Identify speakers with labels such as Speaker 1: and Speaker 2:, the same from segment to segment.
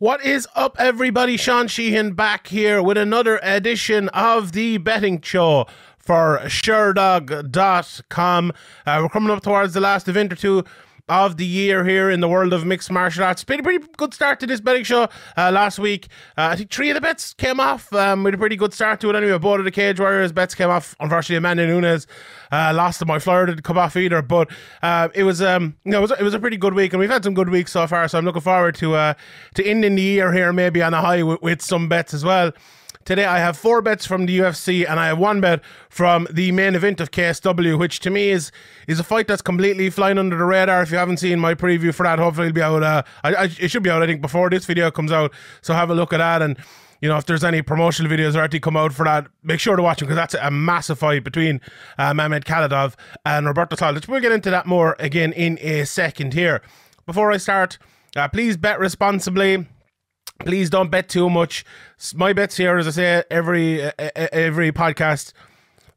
Speaker 1: What is up, everybody? Sean Sheehan back here with another edition of the betting show for Sherdog.com. Uh, we're coming up towards the last event or two of the year here in the world of mixed martial arts. Been a pretty good start to this betting show uh, last week. Uh, I think three of the bets came off um, with a pretty good start to it anyway. Both of the Cage Warriors bets came off. Unfortunately, Amanda Nunes uh, lost to my Florida didn't come off either. But uh, it was um, you know, it was, it was a pretty good week, and we've had some good weeks so far. So I'm looking forward to uh, to ending the year here maybe on a high with some bets as well. Today I have four bets from the UFC and I have one bet from the main event of KSW, which to me is is a fight that's completely flying under the radar. If you haven't seen my preview for that, hopefully it'll be out. Uh, I, I, it should be out, I think, before this video comes out. So have a look at that and you know, if there's any promotional videos or anything come out for that, make sure to watch them because that's a massive fight between uh, Mamed Khalidov and Roberto Soldic. We'll get into that more again in a second here. Before I start, uh, please bet responsibly. Please don't bet too much. My bets here, as I say, every uh, every podcast,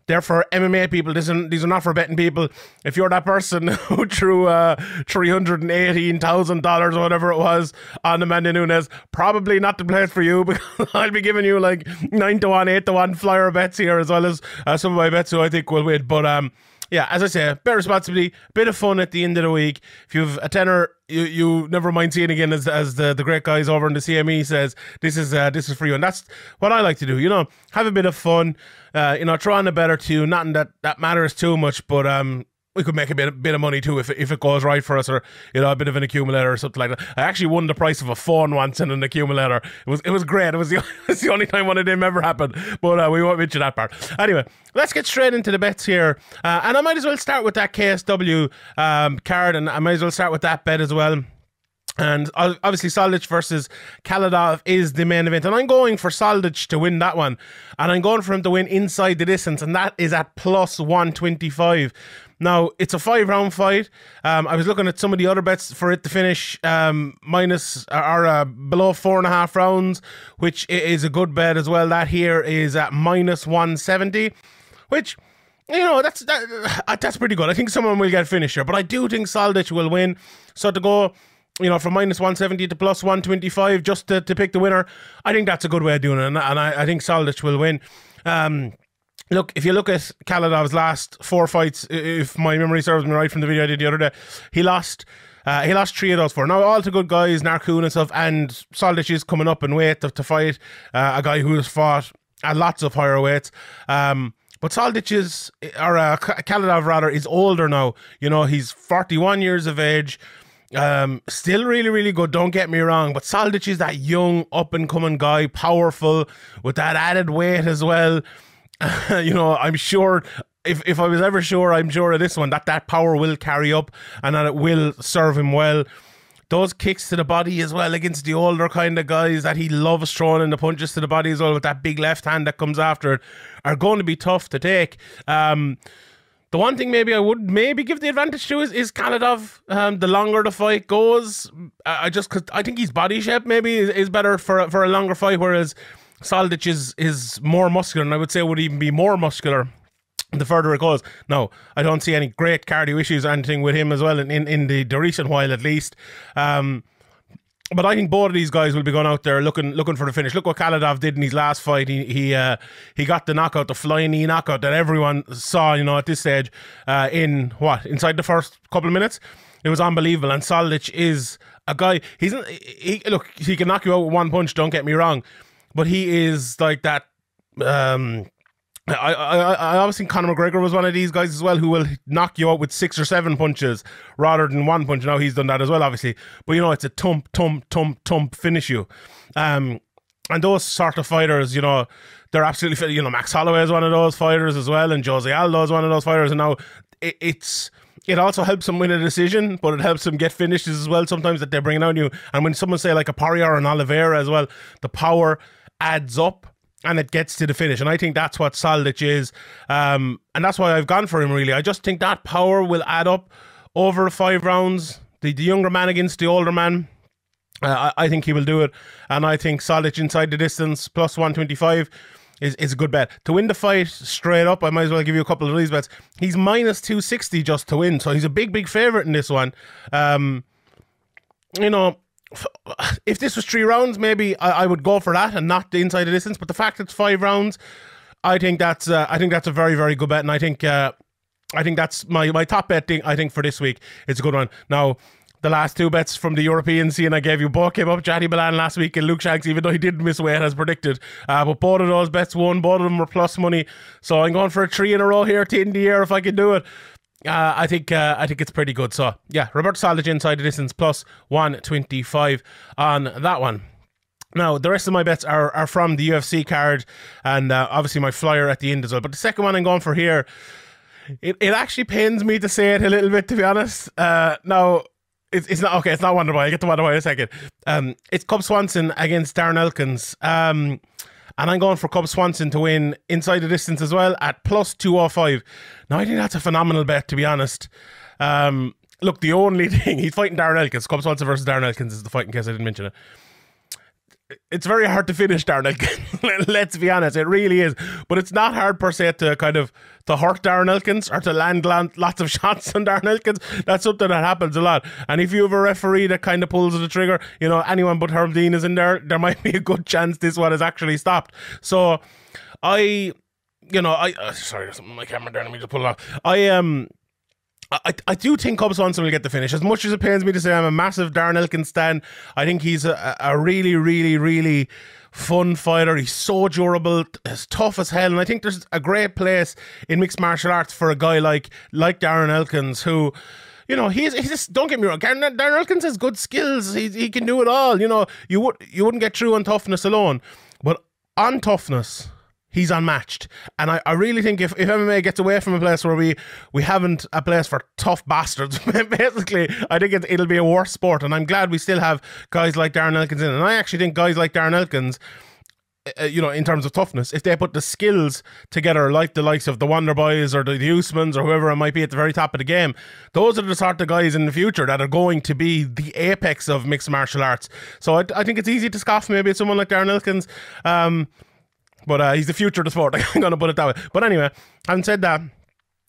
Speaker 1: they're for MMA people. These are, these are not for betting people. If you're that person who threw uh, three hundred and eighteen thousand dollars or whatever it was on Amanda Nunes, probably not the place for you because I'll be giving you like nine to one, eight to one flyer bets here as well as uh, some of my bets who I think will win. But um, yeah, as I say, bet responsibly, bit of fun at the end of the week. If you've a tenner, you, you never mind seeing again, as, as the, the great guys over in the CME says, this is uh, this is for you, and that's what I like to do. You know, have a bit of fun. Uh, you know, trying a better too. Nothing that that matters too much, but um, we could make a bit, a bit of money too if if it goes right for us, or you know, a bit of an accumulator or something like that. I actually won the price of a phone once in an accumulator. It was it was great. It was the, it was the only time one of them ever happened. But uh, we won't mention that part. Anyway, let's get straight into the bets here, uh, and I might as well start with that KSW um, card, and I might as well start with that bet as well. And obviously, Soldic versus Khalidov is the main event. And I'm going for Soldic to win that one. And I'm going for him to win inside the distance. And that is at plus 125. Now it's a five round fight. Um, I was looking at some of the other bets for it to finish um, minus or uh, below four and a half rounds, which is a good bet as well. That here is at minus one seventy, which you know that's that, uh, that's pretty good. I think someone will get finisher, but I do think Soldic will win. So to go you know, from minus 170 to plus 125 just to, to pick the winner. I think that's a good way of doing it, and, and I, I think Soldic will win. Um, Look, if you look at Khalidov's last four fights, if my memory serves me right from the video I did the other day, he lost. Uh, he lost three of those four. Now, all the good guys, Narkun and stuff, and Soldic is coming up in weight to, to fight uh, a guy who has fought at lots of higher weights. Um, but Soldic is, or uh, Khalidov rather, is older now. You know, he's 41 years of age. Um, still really, really good. Don't get me wrong, but Soldic is that young, up and coming guy, powerful with that added weight as well. you know, I'm sure if if I was ever sure, I'm sure of this one that that power will carry up and that it will serve him well. Those kicks to the body as well against the older kind of guys that he loves throwing in the punches to the body as well with that big left hand that comes after it are going to be tough to take. Um, the one thing maybe I would maybe give the advantage to is, is Khalidov. Um, the longer the fight goes, I just cause I think his body shape maybe is, is better for for a longer fight, whereas Soldic is is more muscular, and I would say would even be more muscular the further it goes. Now, I don't see any great cardio issues or anything with him as well in, in, in the, the recent while at least. Um, but I think both of these guys will be going out there looking looking for the finish. Look what Khalidov did in his last fight. He he uh, he got the knockout, the flying knee knockout that everyone saw. You know, at this stage, uh, in what inside the first couple of minutes, it was unbelievable. And Soldic is a guy. He's he look. He can knock you out with one punch. Don't get me wrong but he is like that. Um, I, I, I obviously Conor McGregor was one of these guys as well who will knock you out with six or seven punches rather than one punch. Now he's done that as well, obviously. But you know, it's a tump, tump, tump, tump finish you. Um, and those sort of fighters, you know, they're absolutely. You know, Max Holloway is one of those fighters as well, and Jose Aldo is one of those fighters. And now it, it's it also helps them win a decision, but it helps them get finishes as well. Sometimes that they're bringing on you, and when someone say like a Poirier or an Oliveira as well, the power adds up and it gets to the finish. And I think that's what Soldic is. Um, and that's why I've gone for him, really. I just think that power will add up over five rounds. The, the younger man against the older man. Uh, I, I, think he will do it. And I think Soldic inside the distance plus 125 is, is a good bet. To win the fight straight up, I might as well give you a couple of these bets. He's minus 260 just to win. So he's a big, big favourite in this one. Um, you know, if this was three rounds, maybe I, I, would go for that and not the inside the distance. But the fact it's five rounds, I think that's uh, I think that's a very very good bet, and I think uh, I think that's my my top bet. Thing, I think for this week, it's a good one. Now. The last two bets from the European scene I gave you both came up. Johnny Milan last week and Luke Shanks, even though he didn't miss weight as predicted. Uh, but both of those bets won. Both of them were plus money. So I'm going for a three in a row here to end the year if I can do it. Uh, I think uh, I think it's pretty good. So yeah, Roberto Soldic inside the distance plus one twenty five on that one. Now the rest of my bets are are from the UFC card, and uh, obviously my flyer at the end as well. But the second one I'm going for here, it, it actually pains me to say it a little bit to be honest. Uh, now it's, it's not okay. It's not Wonderboy. I get to Wonderboy in a second. Um, it's Cub Swanson against Darren Elkins. Um, and I'm going for Cub Swanson to win inside the distance as well at plus 205. Now, I think that's a phenomenal bet, to be honest. Um, look, the only thing, he's fighting Darren Elkins. Cub Swanson versus Darren Elkins is the fight, in case I didn't mention it it's very hard to finish Darren Elkins. Let's be honest, it really is. But it's not hard per se to kind of to hurt Darren Elkins or to land, land lots of shots on Darren Elkins. That's something that happens a lot. And if you have a referee that kind of pulls the trigger, you know, anyone but Herb Dean is in there, there might be a good chance this one is actually stopped. So I you know, I uh, sorry, there's something my camera there. Let me just pull it off. I um I, I do think Cub Swanson will get the finish. As much as it pains me to say I'm a massive Darren Elkins stan, I think he's a, a really, really, really fun fighter. He's so durable, as tough as hell. And I think there's a great place in mixed martial arts for a guy like like Darren Elkins who you know, he's, he's just, don't get me wrong, Darren, Darren Elkins has good skills. He, he can do it all. You know, you would you wouldn't get through on toughness alone, but on toughness, he's unmatched. And I, I really think if, if MMA gets away from a place where we, we haven't a place for tough bastards, basically, I think it, it'll be a worse sport. And I'm glad we still have guys like Darren Elkins in. And I actually think guys like Darren Elkins, uh, you know, in terms of toughness, if they put the skills together, like the likes of the Wonder Boys or the, the Usmans or whoever it might be at the very top of the game, those are the sort of guys in the future that are going to be the apex of mixed martial arts. So I, I think it's easy to scoff maybe at someone like Darren Elkins. Um, but uh, he's the future of the sport. I'm going to put it that way. But anyway, having said that,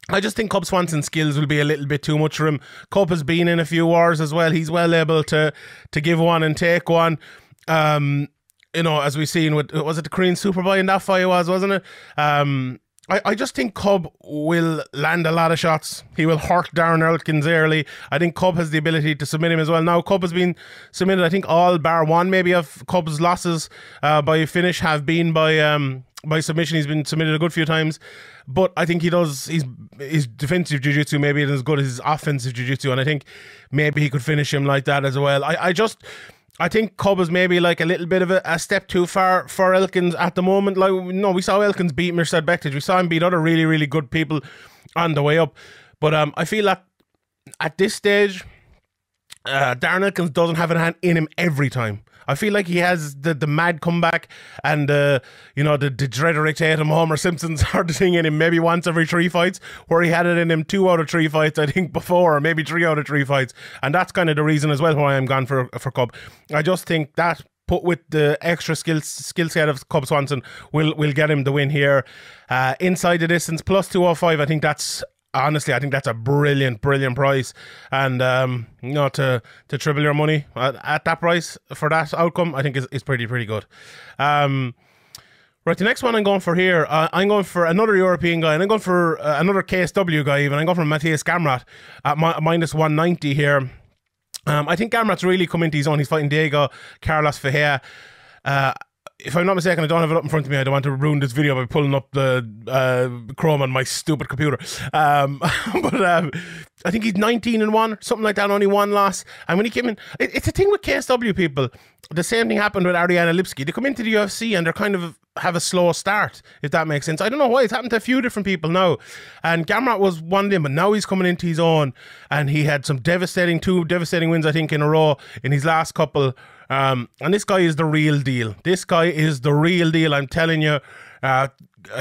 Speaker 1: I just think Cub Swanson's skills will be a little bit too much for him. Cub has been in a few wars as well. He's well able to to give one and take one. Um, you know, as we've seen with was it the Korean Superboy in that fight was, wasn't it? Um, I, I just think Cub will land a lot of shots. He will hurt Darren Elkins early. I think Cub has the ability to submit him as well. Now, Cub has been submitted, I think, all bar one maybe of Cub's losses uh, by finish have been by um, by submission. He's been submitted a good few times, but I think he does. He's his defensive jiu-jitsu maybe isn't as good as his offensive jiu-jitsu, and I think maybe he could finish him like that as well. I, I just I think Cub is maybe like a little bit of a, a, step too far for Elkins at the moment. Like, no, we saw Elkins beat Mirsad Bektic. We saw him beat other really, really good people on the way up. But um, I feel that at this stage, uh, Darren Elkins doesn't have an hand in him every time. I feel like he has the, the mad comeback and uh, you know the, the Drederick Tatum Homer Simpson's hard thing in him maybe once every three fights, where he had it in him two out of three fights I think before, or maybe three out of three fights, and that's kind of the reason as well why I'm gone for for Cub. I just think that put with the extra skill skill set of Cub Swanson will will get him the win here. Uh, inside the distance plus two oh five. I think that's honestly, I think that's a brilliant, brilliant price. And um, you know, to to triple your money at, at, that price for that outcome, I think is, is pretty pretty good. Um, right, the next one I'm going for here, uh, I'm going for another European guy, and I'm going for uh, another KSW guy. Even I'm going for Matthias Gamrot at mi- minus one ninety here. Um, I think Gamrot's really come into his own. He's fighting Diego Carlos Ferreira. Uh, if I'm not mistaken, I don't have it up in front of me. I don't want to ruin this video by pulling up the uh, Chrome on my stupid computer. Um, but um, I think he's 19 and one, something like that. Only one loss. And when he came in, it, it's a thing with KSW people. The same thing happened with Ariane Lipski. They come into the UFC and they're kind of have a slow start, if that makes sense. I don't know why. It's happened to a few different people now. And Gamrot was one of them, but now he's coming into his own. And he had some devastating, two devastating wins, I think, in a row in his last couple. Um, and this guy is the real deal. This guy is the real deal. I'm telling you. Uh,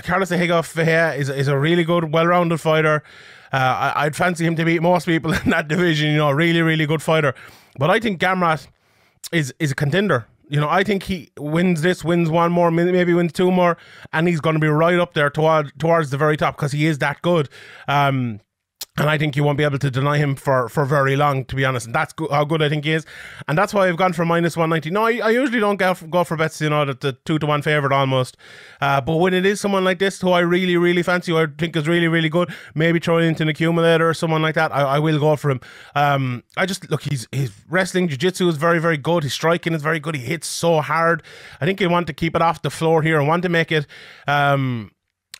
Speaker 1: Carlos Higoff is, is a really good, well rounded fighter. Uh, I, would fancy him to beat most people in that division, you know, really, really good fighter. But I think Gamrot is, is a contender. You know, I think he wins this, wins one more, maybe wins two more, and he's going to be right up there toward, towards the very top because he is that good. Um, And I think you won't be able to deny him for, for very long, to be honest. And that's go- how good I think he is. And that's why I've gone for minus 190. No, I, I usually don't go for, go for bets, you know, the, the two to one favourite almost. Uh, but when it is someone like this who I really, really fancy, who I think is really, really good, maybe throwing into an accumulator or someone like that, I, I will go for him. Um, I just, look, he's, he's wrestling, jiu jitsu is very, very good. His striking is very good. He hits so hard. I think he want to keep it off the floor here and want to make it. Um,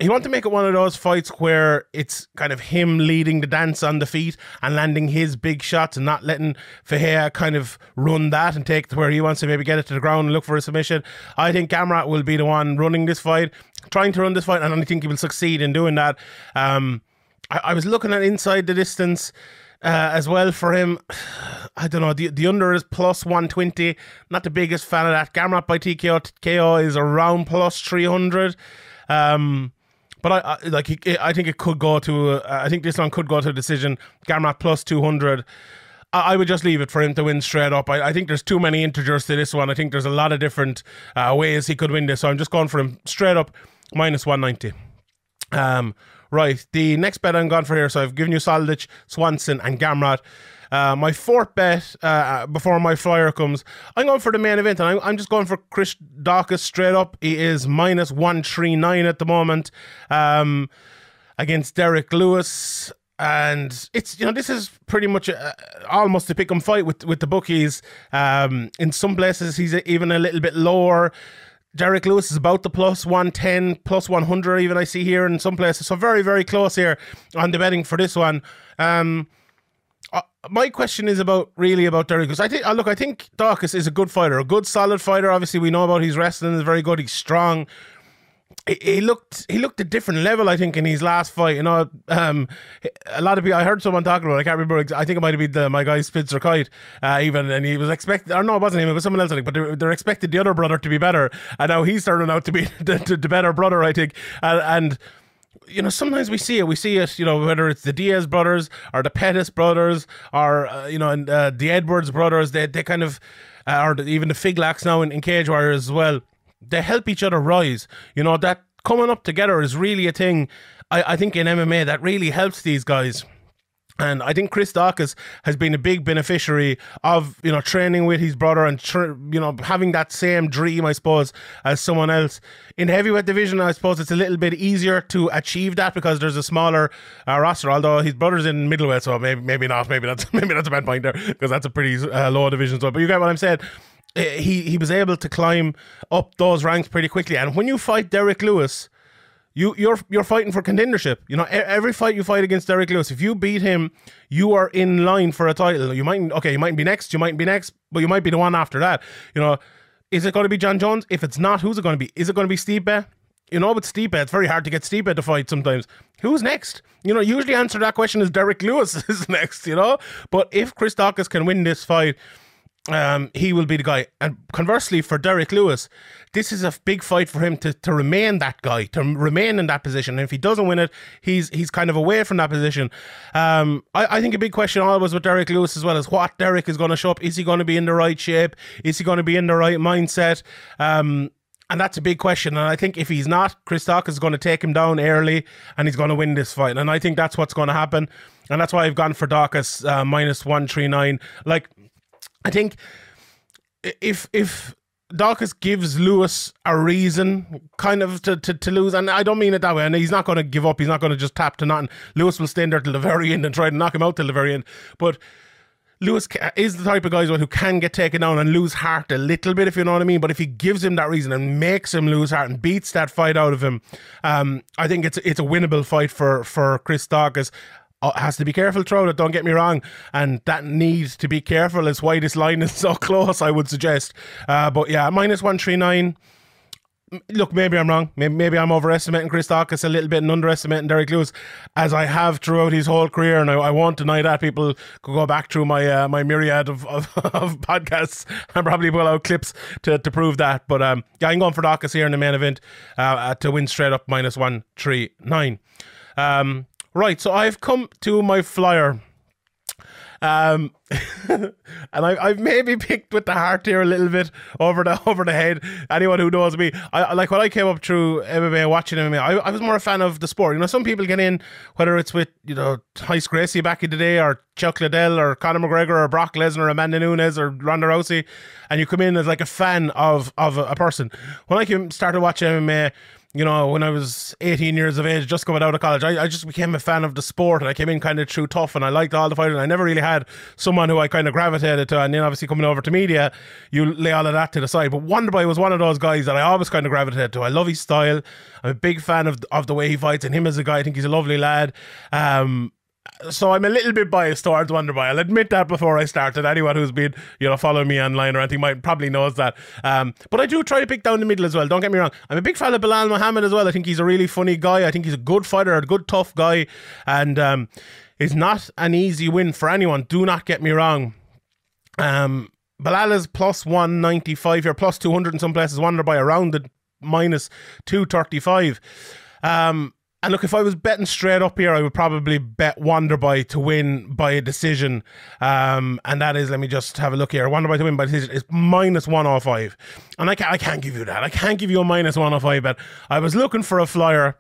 Speaker 1: he want to make it one of those fights where it's kind of him leading the dance on the feet and landing his big shots and not letting Fahea kind of run that and take it to where he wants to maybe get it to the ground and look for a submission. I think Gamrot will be the one running this fight, trying to run this fight, and I think he will succeed in doing that. Um, I, I was looking at inside the distance. Uh, as well for him. I don't know. The the under is plus one twenty. Not the biggest fan of that. Gamrot by TKO KO is around plus three hundred. Um, but I, I like he, I think it could go to. Uh, I think this one could go to a decision. Gamrot plus two hundred. I, I would just leave it for him to win straight up. I, I think there's too many integers to this one. I think there's a lot of different uh, ways he could win this. So I'm just going for him straight up minus one ninety. Um, right, the next bet I'm gone for here. So I've given you Soldic, Swanson, and Gamrot. Uh, my fourth bet uh, before my flyer comes, I'm going for the main event, and I'm, I'm just going for Chris Daukaus straight up. He is minus 139 at the moment um, against Derrick Lewis. And it's you know this is pretty much a, almost a pick 'em fight with with the bookies. Um, in some places he's even a little bit lower. Derrick Lewis is about the plus 110, plus 100, even I see here in some places. So very, very close here on the betting for this one. Um, uh, my question is about really about Derrick because I think uh, look I think Daukaus is a good fighter, a good solid fighter. Obviously, we know about his wrestling is very good. He's strong. He, looked he looked a different level. I think in his last fight. You know, um, a lot of people. I heard someone talking about. It, I can't remember. I think it might have been the, my guy Spitzer Kite, uh, even, and he was expected. Or no, it wasn't him. It was someone else. I think, but they're, they're expected the other brother to be better, and now he's turning out to be the, the, the better brother. I think, uh, and you know, sometimes we see it. We see it, you know, whether it's the Diaz brothers or the Pettis brothers or, uh, you know, and, uh, the Edwards brothers, they, they kind of, uh, or even the Figlacks now in, in Cage Warriors as well, they help each other rise. You know, that coming up together is really a thing, I, I think, in MMA that really helps these guys. And I think Chris Daukaus has been a big beneficiary of you know training with his brother and you know having that same dream, I suppose, as someone else in the heavyweight division. I suppose it's a little bit easier to achieve that because there's a smaller uh, roster. Although his brother's in middleweight, so maybe maybe not. Maybe that's maybe that's a bad point there because that's a pretty uh, low division. So, but you get what I'm saying. Eh, he he was able to climb up those ranks pretty quickly, and when you fight Derrick Lewis you you're you're fighting for contendership. You know, every fight you fight against Derrick Lewis, if you beat him, you are in line for a title. You might okay, you might be next, you might be next, but you might be the one after that. You know, is it going to be Jon Jones? If it's not, who's it going to be? Is it going to be Stipe? You know, with Stipe, it's very hard to get Stipe to fight sometimes. Who's next? You know, usually answer that question is Derrick Lewis is next. You know, but if Chris Daukaus can win this fight, um, he will be the guy. And conversely, for Derrick Lewis, this is a big fight for him to, to remain that guy, to remain in that position. And if he doesn't win it, he's he's kind of away from that position. Um, I, I think a big question always with Derrick Lewis as well is what Derrick is going to show up. Is he going to be in the right shape? Is he going to be in the right mindset? Um, and that's a big question. And I think if he's not, Chris Daukaus is going to take him down early and he's going to win this fight. And I think that's what's going to happen. And that's why I've gone for Daukaus uh, minus 139. Like, I think if if Daukaus gives Lewis a reason kind of to, to, to lose, and I don't mean it that way, and he's not going to give up, he's not going to just tap to nothing. Lewis will stand there till the very end and try to knock him out till the very end. But Lewis is the type of guy who can get taken down and lose heart a little bit, if you know what I mean. But if he gives him that reason and makes him lose heart and beats that fight out of him, um, I think it's it's a winnable fight for for Chris Daukaus. Uh, has to be careful throughout it, don't get me wrong. And that needs to be careful is why this line is so close, I would suggest. Uh, but yeah, minus 139. Look, maybe I'm wrong. Maybe, maybe I'm overestimating Chris Daukaus a little bit and underestimating Derrick Lewis, as I have throughout his whole career. And I, I won't deny that. People could go back through my uh, my myriad of, of, of, podcasts and probably pull out clips to, to prove that. But um, yeah, I'm going for Daukaus here in the main event uh, to win straight up minus 139. Um, Right, so I've come to my flyer. Um, and I, I've maybe picked with the heart here a little bit over the over the head. Anyone who knows me, I like when I came up through MMA, watching MMA. I, I was more a fan of the sport. You know, some people get in whether it's with you know Royce Gracie back in the day, or Chuck Liddell, or Conor McGregor, or Brock Lesnar, or Amanda Nunes, or Ronda Rousey, and you come in as like a fan of of a, a person. When I came started watching MMA you know, when I was 18 years of age, just coming out of college, I, I just became a fan of the sport and I came in kind of true tough and I liked all the fighters. I never really had someone who I kind of gravitated to. And then obviously coming over to media, you lay all of that to the side. But Wonderboy was one of those guys that I always kind of gravitated to. I love his style. I'm a big fan of, of the way he fights and him as a guy. I think he's a lovely lad. Um, so I'm a little bit biased towards Wonderboy. I'll admit that before I started. Anyone who's been, you know, following me online or anything might probably knows that. Um, but I do try to pick down the middle as well. Don't get me wrong. I'm a big fan of Belal Muhammad as well. I think he's a really funny guy. I think he's a good fighter, a good tough guy, and um, it's not an easy win for anyone. Do not get me wrong. Um, Belal is plus 195 here, plus 200 in some places. Wonderboy around the minus 235. Um, and look, if I was betting straight up here, I would probably bet Wonderboy to win by a decision. Um, and that is, let me just have a look here. Wonderboy to win by decision is minus 105. And I can't, I can't give you that. I can't give you a minus 105 bet. I was looking for a flyer,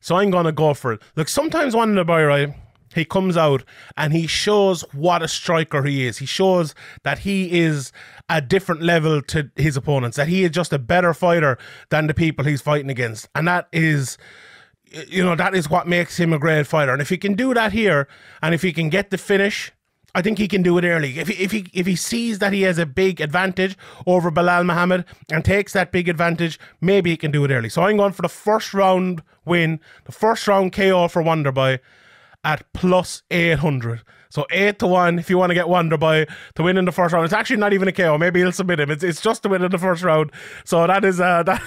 Speaker 1: so I'm going to go for it. Look, sometimes Wonderboy, right? He comes out and he shows what a striker he is. He shows that he is a different level to his opponents, that he is just a better fighter than the people he's fighting against. And that is you know, that is what makes him a great fighter. And if he can do that here, and if he can get the finish, I think he can do it early. If he, if he if he sees that he has a big advantage over Belal Muhammad and takes that big advantage, maybe he can do it early. So I'm going for the first round win, the first round KO for Wonderboy at plus 800. So 8 to 1 if you want to get Wonderboy to win in the first round. It's actually not even a KO. Maybe he'll submit him. It's, it's just to win in the first round. So that is uh, that,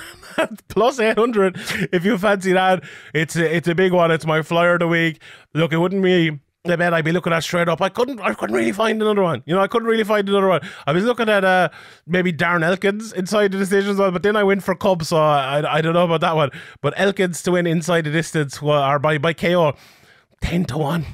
Speaker 1: plus 800 if you fancy that. It's a, it's a big one. It's my flyer of the week. Look, it wouldn't be the bet I'd be looking at straight up. I couldn't I couldn't really find another one. You know, I couldn't really find another one. I was looking at uh maybe Darren Elkins inside the decisions one, but then I went for Cub, so I, I don't know about that one. But Elkins to win inside the distance or by by KO, ten to one.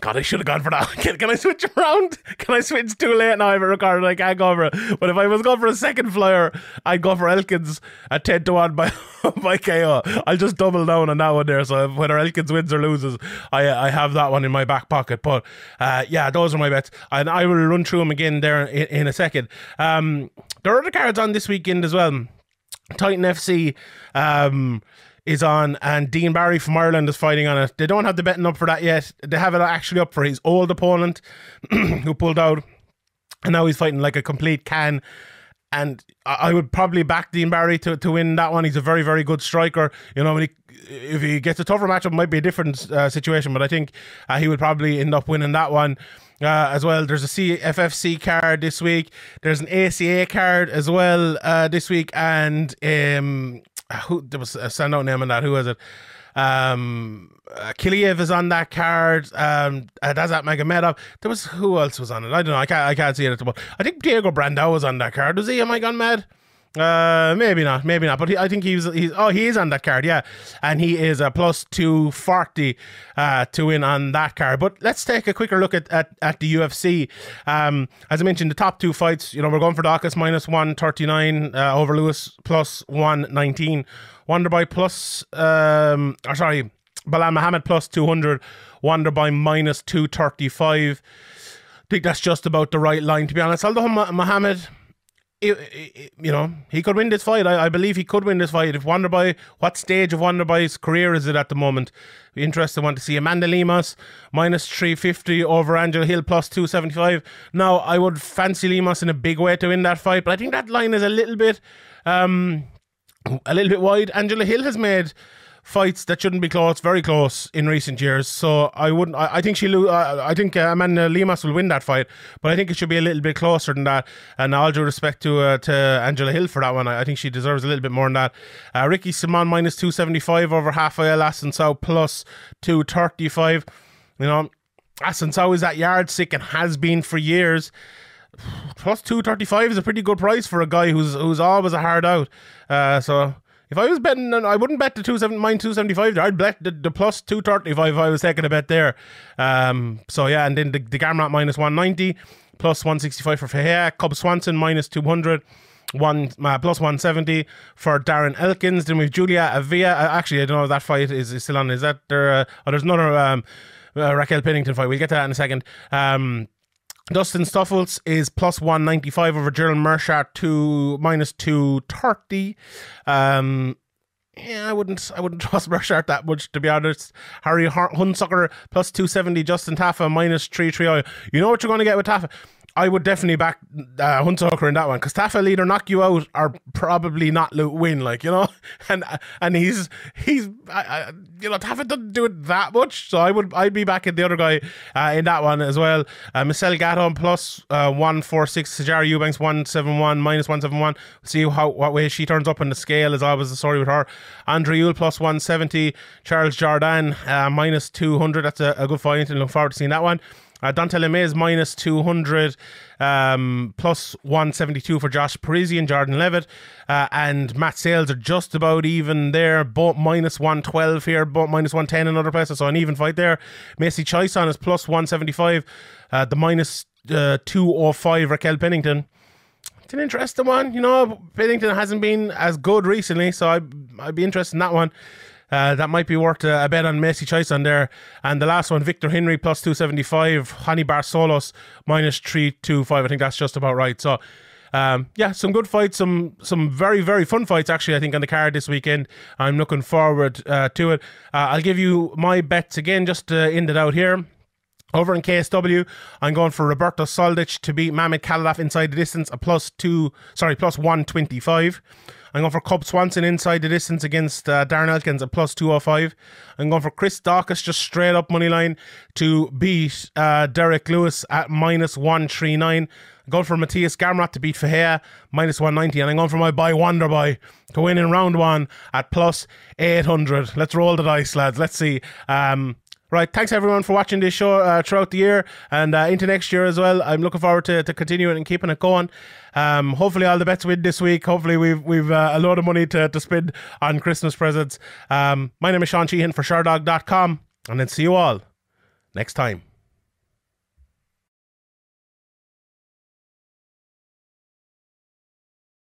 Speaker 1: God, I should have gone for that. Can, can I switch around? Can I switch too late now? I've recorded. I can't go for it. But if I was going for a second flyer, I'd go for Elkins at 10 to 1 by, by KO. I'll just double down on that one there. So whether Elkins wins or loses, I I have that one in my back pocket. But uh, yeah, those are my bets. And I will run through them again there in, in a second. Um, there are other cards on this weekend as well. Titan FC. Um, is on, and Dean Barry from Ireland is fighting on it. They don't have the betting up for that yet. They have it actually up for his old opponent who pulled out, and now he's fighting like a complete can. And I would probably back Dean Barry to, to win that one. He's a very, very good striker. You know, he, if he gets a tougher matchup, it might be a different uh, situation, but I think uh, he would probably end up winning that one. Uh, as well. There's a CFFC card this week. There's an ACA card as well uh, this week, and um, who there was a standout name on that. Who was it? Um, uh, Kiliev is on that card. Um, uh, that's at Magomedov. There was who else was on it? I don't know. I can't. I can't see it at the moment. I think Diego Brandao was on that card. Was he? Am I gone mad? Uh, maybe not, maybe not. But he, I think he's he's oh he is on that card, yeah, and he is a plus two forty uh, to win on that card. But let's take a quicker look at at, at the UFC. Um, as I mentioned, the top two fights, you know, we're going for Daukaus minus one thirty nine uh, over Lewis plus one nineteen, Wonderboy plus um, or sorry, Belal Muhammad plus two hundred, Wonderboy minus two thirty five. I think that's just about the right line to be honest. Although Muhammad it, it, you know, he could win this fight. I, I, believe he could win this fight. If Wonderboy, what stage of Wonderboy's career is it at the moment? Be interested want to see Amanda Lemos minus 350 over Angela Hill plus 275. Now, I would fancy Lemos in a big way to win that fight, but I think that line is a little bit, um, a little bit wide. Angela Hill has made fights that shouldn't be close, very close in recent years. So I wouldn't. I, I think she. Uh, I think uh, Amanda Lemos will win that fight, but I think it should be a little bit closer than that. And all due respect to uh, to Angela Hill for that one, I, I, think she deserves a little bit more than that. Uh, Ricky Simon minus two seventy five over half Rafael Assunção plus two thirty five. You know, Assunção is that yardstick and has been for years plus 235 is a pretty good price for a guy who's who's always a hard out uh, so if I was betting, I wouldn't bet the two seven minus two seventy five. I'd bet the, the plus two thirty five if I was taking a bet there. Um, so yeah, and then the, the Gamrot minus one ninety, plus one sixty five for Fahea. Cub Swanson minus two hundred. One uh, plus 170 for Darren Elkins. Then we've Julia Avila. Uh, actually, I don't know if that fight is, is still on. Is that there? Uh, oh, there's another um, uh, Raquel Pennington fight. We'll get to that in a second. Um, Dustin Stoltzfus is plus 195 over Gerald Meerschaert to minus 230. Um, yeah, I wouldn't I wouldn't trust Meerschaert that much to be honest. Harry Hunsucker plus 270, Justin Tafa minus 330. You know what you're going to get with Tafa? I would definitely back uh, Hunsucker in that one because Tafa either knock you out or probably not win, like you know, and and he's he's I, you know Tafa doesn't do it that much, so I would I'd be backing the other guy uh, in that one as well. Uh, Michelle Gaton plus uh, one four six, Sijara Eubanks one seven one minus one seven one. See how what way she turns up on the scale is always the story with her. Andre Ewell plus one seventy, Charles Jourdain uh, minus two hundred. That's a, a good fight, and look forward to seeing that one. Uh, Dante LeMay is 200, um, plus 172 for Josh Parisian, Jordan Leavitt, uh, and Matt Sayles are just about even there, both minus 112 here, both minus 110 in other places, so an even fight there. Macy Chiasson is plus 175, uh, the minus, uh, 205 Raquel Pennington. It's an interesting one, you know. Pennington hasn't been as good recently, so I'd, I'd be interested in that one. Uh, that might be worth a, a bet on Macy on there. And the last one, Victor Henry plus 275, Raoni Barcelos minus 325. I think that's just about right. So, um, yeah, some good fights, some some very very fun fights actually. I think on the card this weekend. I'm looking forward uh, to it. Uh, I'll give you my bets again, just to end it out here. Over in KSW, I'm going for Roberto Soldic to beat Mamed Khalidov inside the distance, a plus two, sorry, plus 125. I'm going for Cub Swanson inside the distance against uh, Darren Elkins at plus 205. I'm going for Chris Daukaus just straight up money line to beat uh, Derrick Lewis at minus 139. I'm going for Matthias Gamrot to beat Fahea minus 190. And I'm going for my boy Boy to win in round one at plus 800. Let's roll the dice, lads. Let's see. Um, Right, thanks everyone for watching this show uh, throughout the year and uh, into next year as well. I'm looking forward to, to continuing and keeping it going. Um, hopefully, all the bets win this week. Hopefully, we've we've uh, a lot of money to, to spend on Christmas presents. Um, my name is Sean Sheehan for Sherdog.com, and then see you all next time.